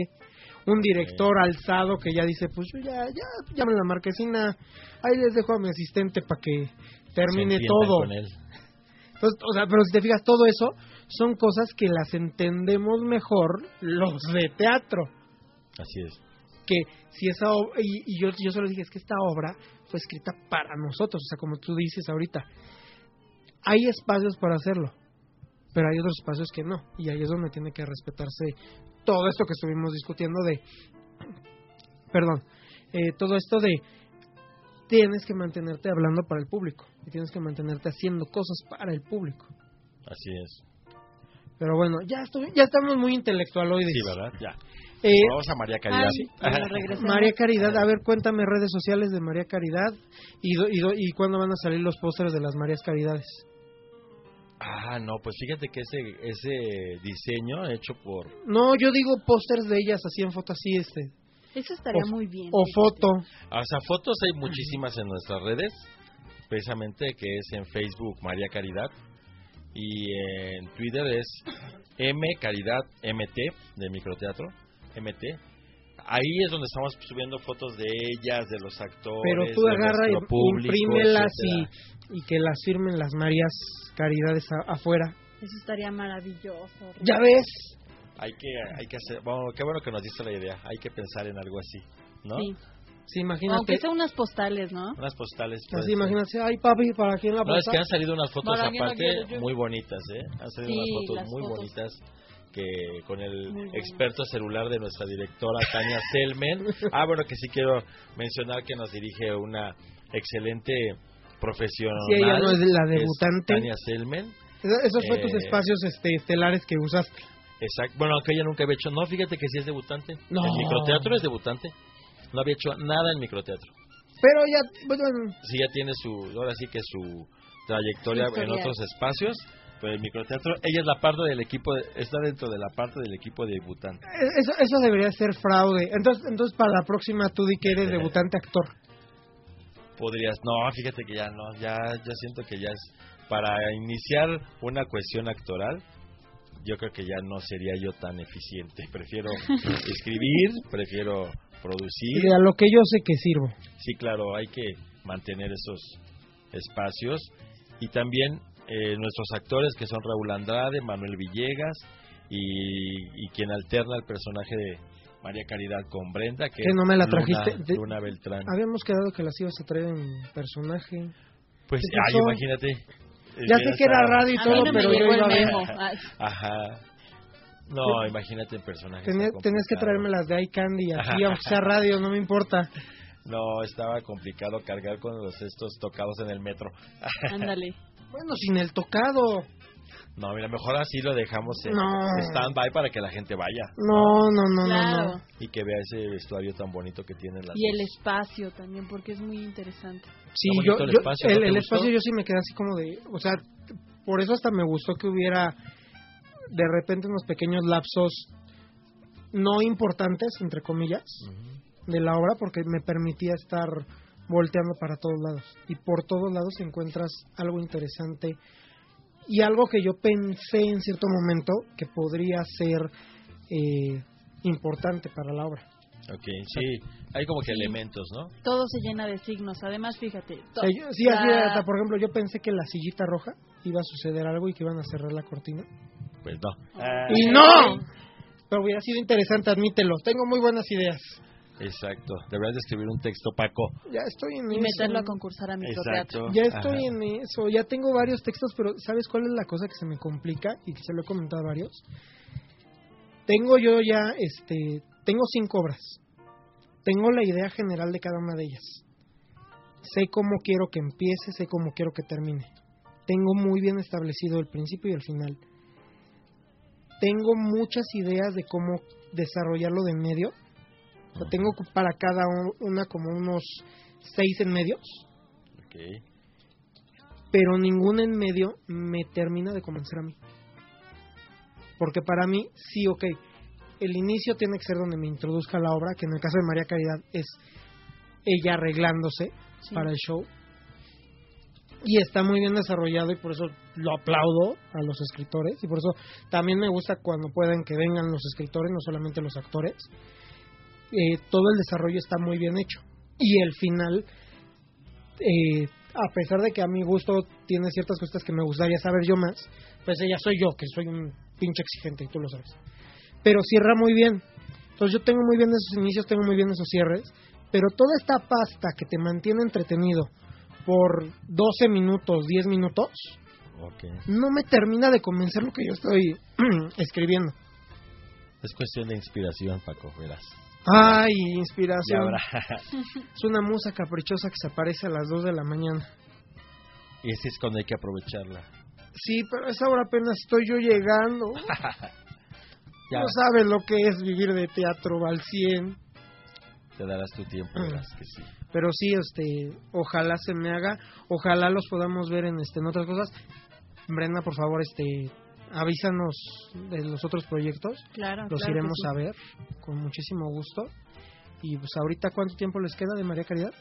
un director alzado que ya dice, pues yo ya ya llamen la marquesina, ahí les dejo a mi asistente para que termine todo. Entonces, o sea, pero si te fijas, todo eso son cosas que las entendemos mejor los de teatro. Así es. Que si esa y yo, yo solo dije, es que esta obra fue escrita para nosotros, o sea, como tú dices ahorita, hay espacios para hacerlo, pero hay otros espacios que no, y ahí es donde tiene que respetarse todo esto que estuvimos discutiendo de, perdón, eh, todo esto de tienes que mantenerte hablando para el público y tienes que mantenerte haciendo cosas para el público. Así es. Pero bueno, ya estoy, ya estamos muy intelectualoides. Sí, ¿verdad? Ya. Eh, Vamos a María Caridad. Ay, bueno, regresemos. María Caridad, a ver, cuéntame redes sociales de María Caridad y, do- y, do- y cuándo van a salir los pósteres de las Marías Caridades. Ah, no, pues fíjate que ese ese diseño hecho por... No, yo digo pósters de ellas así en foto así este Eso estaría O- muy bien. o fíjate. foto. O sea, fotos hay muchísimas en nuestras redes, precisamente que es en Facebook María Caridad y en Twitter es M Caridad MT de Microteatro, MT. Ahí es donde estamos subiendo fotos de ellas, de los actores, Pero tú de agarra y público, imprímelas y, y que las firmen las Marías Caridades a- afuera. Eso estaría maravilloso. ¿Ya ves? Hay que, hay que hacer, bueno, qué bueno que nos diste la idea, hay que pensar en algo así, ¿no? Sí. Sí, imagínate. Aunque sea unas postales, ¿no? Unas postales. Así, ser. imagínate, ay papi, ¿para quién la No, es que han salido unas fotos Para alguien no aparte muy bonitas, ¿eh? Han salido Sí, unas fotos las muy fotos. bonitas que con el Muy experto celular de nuestra directora Tania <laughs> Selmen. Ah, bueno, que sí quiero mencionar que nos dirige una excelente profesional. Sí, ella no es la que es debutante. Tania Selmen. Esos fue tus Eh, espacios este, estelares que usaste. Exacto. Bueno, aunque ella nunca había hecho. No, fíjate que sí es debutante. No. En microteatro es debutante. No había hecho nada en microteatro. Pero ya, bueno, Sí, ya tiene su. Ahora sí que su trayectoria Su en otros espacios. Pero el microteatro, ella es la parte del equipo, de- está dentro de la parte del equipo de debutante. eso, eso debería ser fraude. Entonces, entonces para la próxima tú di que eres Eh. debutante actor. Podrías, no, fíjate que ya no, ya, ya siento que ya es para iniciar una cuestión actoral. Yo creo que ya no sería yo tan eficiente. <laughs> Prefiero <laughs> escribir, prefiero producir. De a lo que yo sé que sirvo. Sí, claro, hay que mantener esos espacios. Y también eh, nuestros actores que son Raúl Andrade, Manuel Villegas y, y quien alterna el personaje de María Caridad con Brenda, que, no me la Luna- trajiste. De- Luna Beltrán. Habíamos quedado que las ibas a traer en personaje. Pues, ¿qué ay, imagínate. Ya sé que era radio y A todo, mí no me pero yo iba a ver. Ajá. No, imagínate en personaje. Tenías, que traerme las de iCandy aquí, aunque sea <laughs> radio, no me importa. No, estaba complicado cargar con los estos tocados en el metro. <laughs> ándale. Bueno, sin el tocado. No, mira, mejor así lo dejamos en No. stand-by para que la gente vaya No, no, no, no, Claro. no. y que vea ese vestuario tan bonito que tiene la Y el espacio también, porque es muy interesante. Sí, yo, el yo- espacio, ¿no el, el espacio yo sí me quedé así como de, o sea, por eso hasta me gustó que hubiera de repente unos pequeños lapsos no importantes, entre comillas, de la obra, porque me permitía estar volteando para todos lados. Y por todos lados encuentras algo interesante y algo que yo pensé en cierto momento que podría ser eh, importante para la obra. Ok, sí, hay como que elementos, ¿no? Todo se llena de signos. Además, fíjate. yo- sí, así, hasta, por ejemplo, yo pensé que la sillita roja iba a suceder algo y que iban a cerrar la cortina. Pues no. ¡Y no! Pero hubiera sido interesante, admítelo. Tengo muy buenas ideas. Exacto. Deberías de escribir un texto, Paco. Ya estoy en Y eso. meterlo a concursar a microteatro. Exacto. Ya estoy Ajá. en eso. Ya tengo varios textos, pero ¿sabes cuál es la cosa que se me complica? Y que se lo he comentado a varios. Tengo yo ya, este, tengo cinco obras. Tengo la idea general de cada una de ellas. Sé cómo quiero que empiece, sé cómo quiero que termine. Tengo muy bien establecido el principio y el final. Tengo muchas ideas de cómo desarrollarlo de en medio. O sea, tengo para cada una como unos seis en medios Ok. pero ningún en medio me termina de convencer a mí. Porque para mí, sí, ok, el inicio tiene que ser donde me introduzca la obra, que en el caso de María Caridad es ella arreglándose Sí. para el show. Y está muy bien desarrollado y por eso lo aplaudo a los escritores y por eso también me gusta cuando pueden que vengan los escritores, no solamente los actores. Eh, todo el desarrollo está muy bien hecho. Y el final, eh, a pesar de que a mi gusto tiene ciertas cosas que me gustaría saber yo más, pues ella soy yo, que soy un pinche exigente y tú lo sabes. Pero cierra muy bien. Entonces yo tengo muy bien esos inicios, tengo muy bien esos cierres, pero toda esta pasta que te mantiene entretenido por 12 minutos, 10 minutos, Ok. no me termina de convencer lo que yo estoy <clears throat> escribiendo. Es cuestión de inspiración, Paco, verás. Ay, inspiración. <laughs> Es una musa caprichosa que se aparece a las 2 de la mañana. y ese es cuando hay que aprovecharla. Sí, pero a esa hora apenas estoy yo llegando. <laughs> Ya No sabes lo que es vivir de teatro al 100. Te darás tu tiempo, Mm. verás que sí. Pero sí, este, ojalá se me haga, ojalá los podamos ver en este en otras cosas. Brenda, por favor, este, avísanos de los otros proyectos. Claro, Los claro iremos sí. a ver con muchísimo gusto. Y pues ahorita, ¿cuánto tiempo les queda de María Caridad?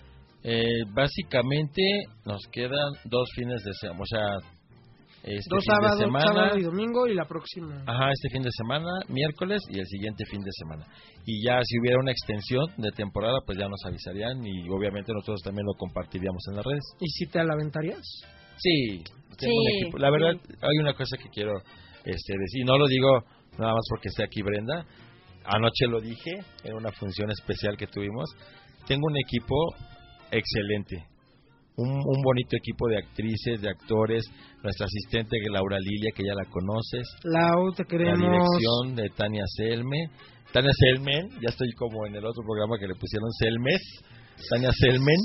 Eh, básicamente nos quedan dos fines de semana, o sea, este Dos sábados, sábado y domingo y la próxima. ajá, este fin de semana, miércoles y el siguiente fin de semana. Y ya si hubiera una extensión de temporada, pues ya nos avisarían y obviamente nosotros también lo compartiríamos en las redes. ¿Y si te la aventarías? Sí, tengo un Sí, equipo. La verdad, sí. hay una cosa que quiero este, decir, no lo digo nada más porque esté aquí Brenda. Anoche lo dije en una función especial que tuvimos. Tengo un equipo excelente. Un, un bonito equipo de actrices, de actores, nuestra asistente Laura Lilia, que ya la conoces, Lau, te la queremos. dirección de Tania Selme, Tania Selmen, ya estoy como en el otro programa que le pusieron Selmes, Tania Selmen,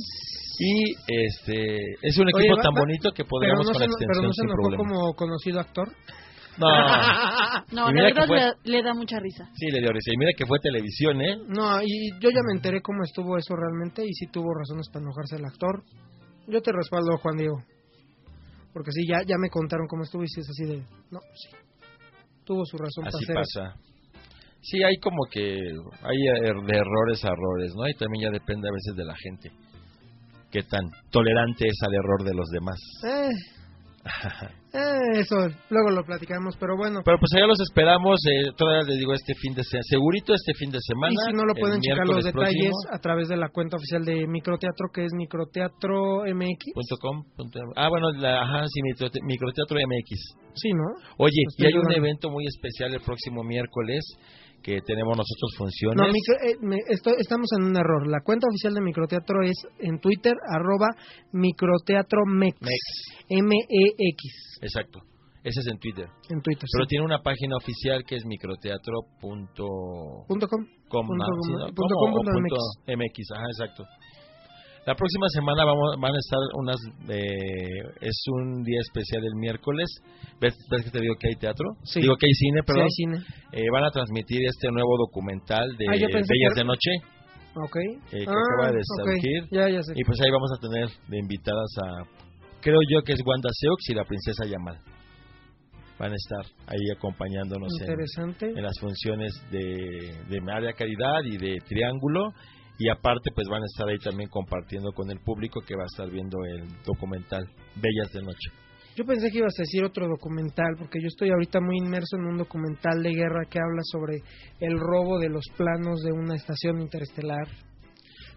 y este es un equipo tan va- bonito que podríamos no, con se, la pero extensión no se sin enojó problema. como conocido actor. No, <laughs> No, la verdad fue- le, le da mucha risa. sí, le dio risa. Y mira que fue televisión, ¿eh? No, y yo ya me enteré cómo estuvo eso realmente y sí tuvo razones para enojarse el actor. Yo te respaldo, Juan Diego. Porque sí, ya, ya me contaron cómo estuvo y sí es así de... No, sí. Tuvo su razón Así para hacer pasa. Sí, hay como que hay er- de errores a errores, ¿no? Y también ya depende a veces de la gente. Qué tan tolerante es al error de los demás. Eh, eh, eso, luego lo platicamos, pero bueno. Pero pues allá los esperamos, eh, todavía les digo este fin de semana, segurito este fin de semana. y si no lo pueden checar los detalles próximo, a través de la cuenta oficial de Microteatro, que es Microteatro MX. punto com, punto- ah, bueno, la, ajá, sí, microte- microteatro MX. Sí, ¿no? Oye, estoy y hay un evento muy especial el próximo miércoles que tenemos nosotros funciones. No, micro- eh, me- estamos en un error. La cuenta oficial de Microteatro es en Twitter, arroba Microteatro Mex. Mex. M-E-X. Exacto. Ese es en Twitter. En Twitter. Pero sí. tiene una página oficial que es microteatro.com. Punto com. com, Punto com- Sí, ¿no? punto ¿Cómo? com punto punto MX, ajá, exacto. La próxima semana vamos, van a estar unas... eh, es un día especial el miércoles. ¿Ves, ves que te digo que hay teatro? Sí. Digo que hay cine, Sí, perdón. hay cine. Eh, van a transmitir este nuevo documental de Ah, Bellas de Noche. Ok. Eh, que Ah, acaba de surgir. Ya, ya sé. Y pues ahí vamos a tener de invitadas a... Creo yo que es Wanda Seux y la princesa Yamal. Van a estar ahí acompañándonos en, las funciones de, de María Caridad y de Triángulo. Y aparte, pues van a estar ahí también compartiendo con el público que va a estar viendo el documental Bellas de Noche. Yo pensé que ibas a decir otro documental, porque yo estoy ahorita muy inmerso en un documental de guerra que habla sobre el robo de los planos de una estación interestelar.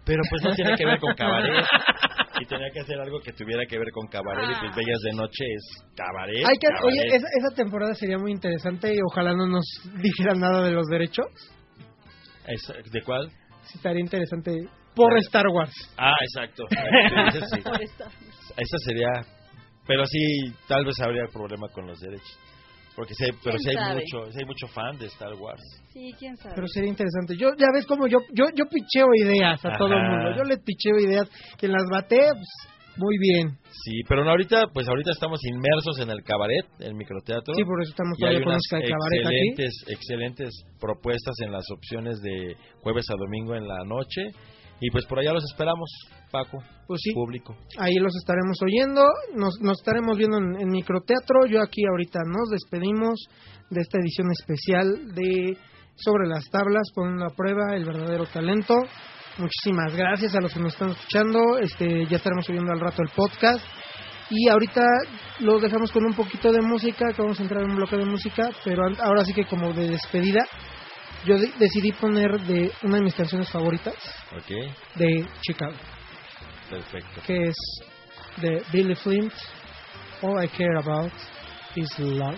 Pero pues no tiene que ver con cabaret. <laughs> Y tenía que hacer algo que tuviera que ver con cabaret. Y pues Bellas de Noche es cabaret. Hay que, cabaret. oye, esa, esa temporada sería muy interesante y ojalá no nos dijeran nada de los derechos. ¿De cuál? Sí, estaría interesante por Claro. Star Wars. Ah, exacto. <laughs> Sí. Por Esa sería... Pero sí, tal vez habría problema con los derechos. Porque sí, pero ¿Quién sí hay, sabe? mucho, sí hay mucho fan de Star Wars. Sí, quién sabe. Pero sería interesante. Yo ya ves como yo yo yo picheo ideas a todo el mundo. Yo le picheo ideas que las bate pues, muy bien. Sí, pero no ahorita, pues ahorita estamos inmersos en el cabaret, el microteatro. Sí, por eso estamos y todavía con unas cabaret aquí. excelentes, excelentes propuestas en las opciones de jueves a domingo en la noche. Y pues por allá los esperamos, Paco, Pues sí, público. ahí los estaremos oyendo, nos, nos estaremos viendo en, en microteatro. Yo aquí ahorita nos despedimos de esta edición especial de Sobre las tablas, poniendo a prueba el verdadero talento. Muchísimas gracias a los que nos están escuchando. Este, ya estaremos subiendo al rato el podcast. Y ahorita los dejamos con un poquito de música, que vamos a entrar en un bloque de música, pero ahora sí que como de despedida, yo de- decidí poner de una de mis canciones favoritas Ok, de Chicago perfecto. que es de Billy Flint. All I care about is love.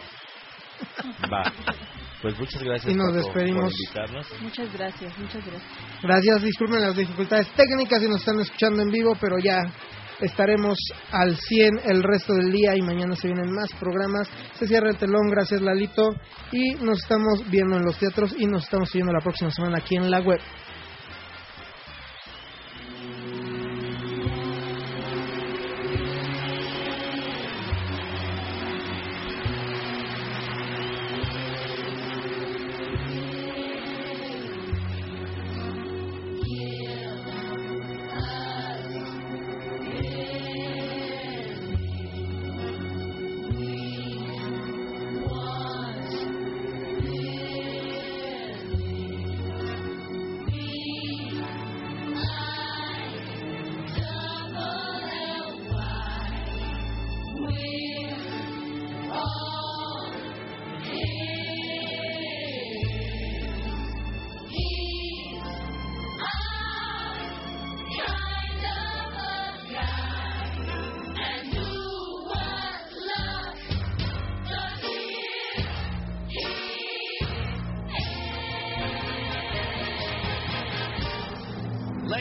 Va. <laughs> Pues muchas gracias Y nos Paco, despedimos. por invitarnos. Muchas gracias, muchas gracias. Gracias, disculpen las dificultades técnicas si nos están escuchando en vivo, pero ya estaremos al 100 el resto del día y mañana se vienen más programas. Se cierra el telón, gracias Lalito. Y nos estamos viendo en los teatros y nos estamos viendo la próxima semana aquí en la web.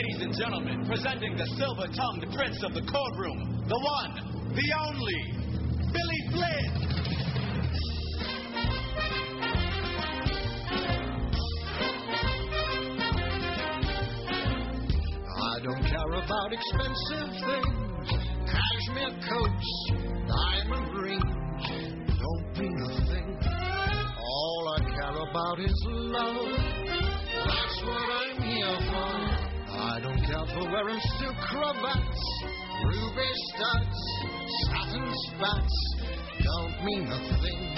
Ladies and gentlemen, presenting the silver-tongued prince of the courtroom, the one, the only, Billy Flynn. I don't care about expensive things, cashmere coats, diamond rings, don't mean a thing. All I care about is love. That's what I'm here for. I don't care for wearing silk cravats, ruby studs, satin spats, don't mean a thing.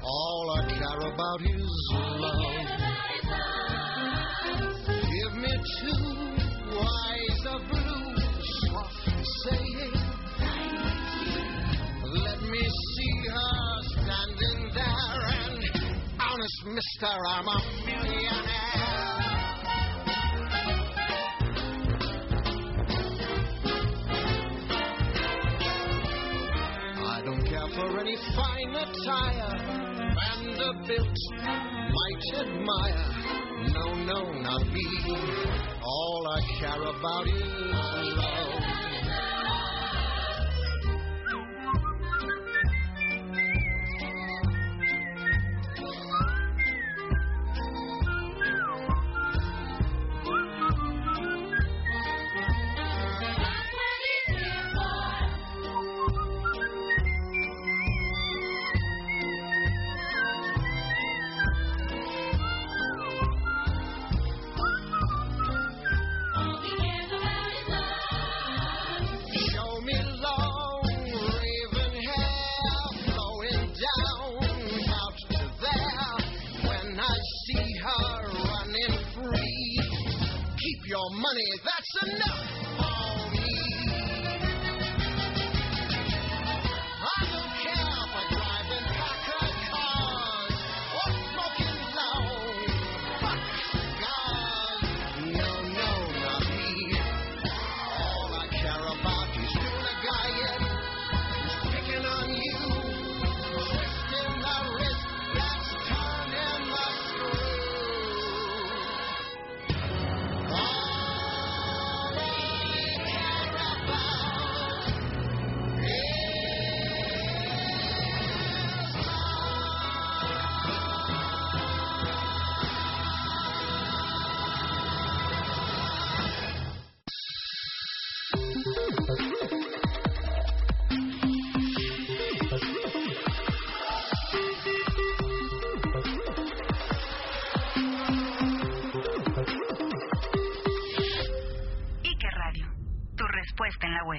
All I care about is love. Give me two eyes of blue, softly saying, Let me see her standing there, and honest mister, I'm a millionaire. For any fine attire, Vanderbilt might admire. No, no, not me. All I care about is love.